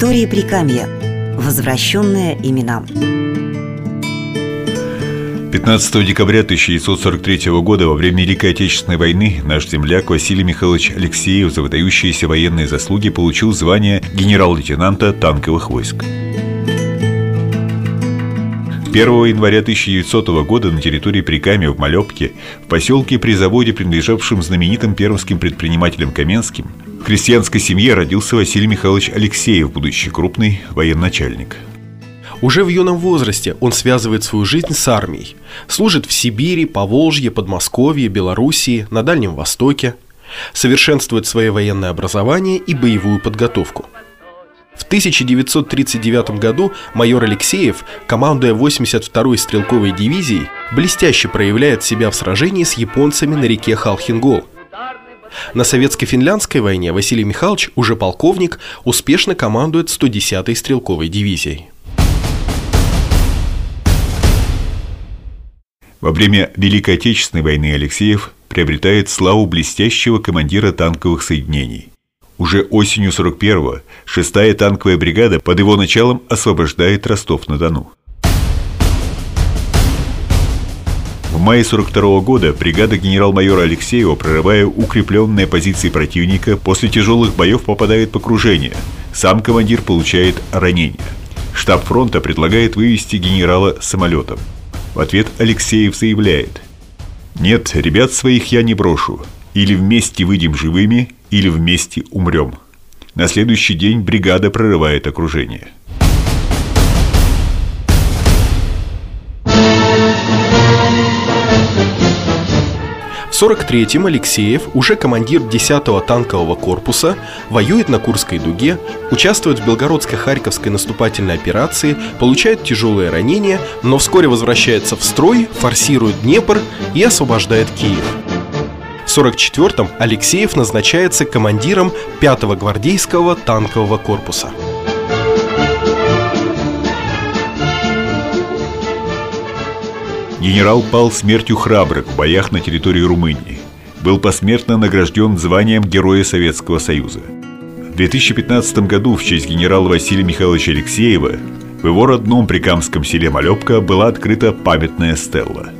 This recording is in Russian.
Истории Прикамья. Возвращенные имена. 15 декабря 1943 года во время Великой Отечественной войны наш земляк Василий Михайлович Алексеев за выдающиеся военные заслуги получил звание генерал-лейтенанта танковых войск. 1 января 1900 года на территории Прикамья в Малепке, в поселке при заводе, принадлежавшем знаменитым пермским предпринимателям Каменским, в крестьянской семье родился Василий Михайлович Алексеев, будущий крупный военачальник. Уже в юном возрасте он связывает свою жизнь с армией. Служит в Сибири, Поволжье, Подмосковье, Белоруссии, на Дальнем Востоке. Совершенствует свое военное образование и боевую подготовку – в 1939 году майор Алексеев, командуя 82-й стрелковой дивизией, блестяще проявляет себя в сражении с японцами на реке Халхингол. На советско-финляндской войне Василий Михайлович, уже полковник, успешно командует 110-й стрелковой дивизией. Во время Великой Отечественной войны Алексеев приобретает славу блестящего командира танковых соединений. Уже осенью 41-го 6-я танковая бригада под его началом освобождает Ростов-на-Дону. В мае 42 -го года бригада генерал-майора Алексеева, прорывая укрепленные позиции противника, после тяжелых боев попадает в окружение. Сам командир получает ранение. Штаб фронта предлагает вывести генерала самолетом. В ответ Алексеев заявляет «Нет, ребят своих я не брошу. Или вместе выйдем живыми, или вместе умрем. На следующий день бригада прорывает окружение. В 43-м Алексеев, уже командир 10-го танкового корпуса, воюет на Курской дуге, участвует в Белгородско-Харьковской наступательной операции, получает тяжелые ранения, но вскоре возвращается в строй, форсирует Днепр и освобождает Киев. В 1944-м Алексеев назначается командиром 5-го гвардейского танкового корпуса. Генерал пал смертью храбрых в боях на территории Румынии. Был посмертно награжден званием Героя Советского Союза. В 2015 году в честь генерала Василия Михайловича Алексеева в его родном прикамском селе Малепка была открыта памятная стелла –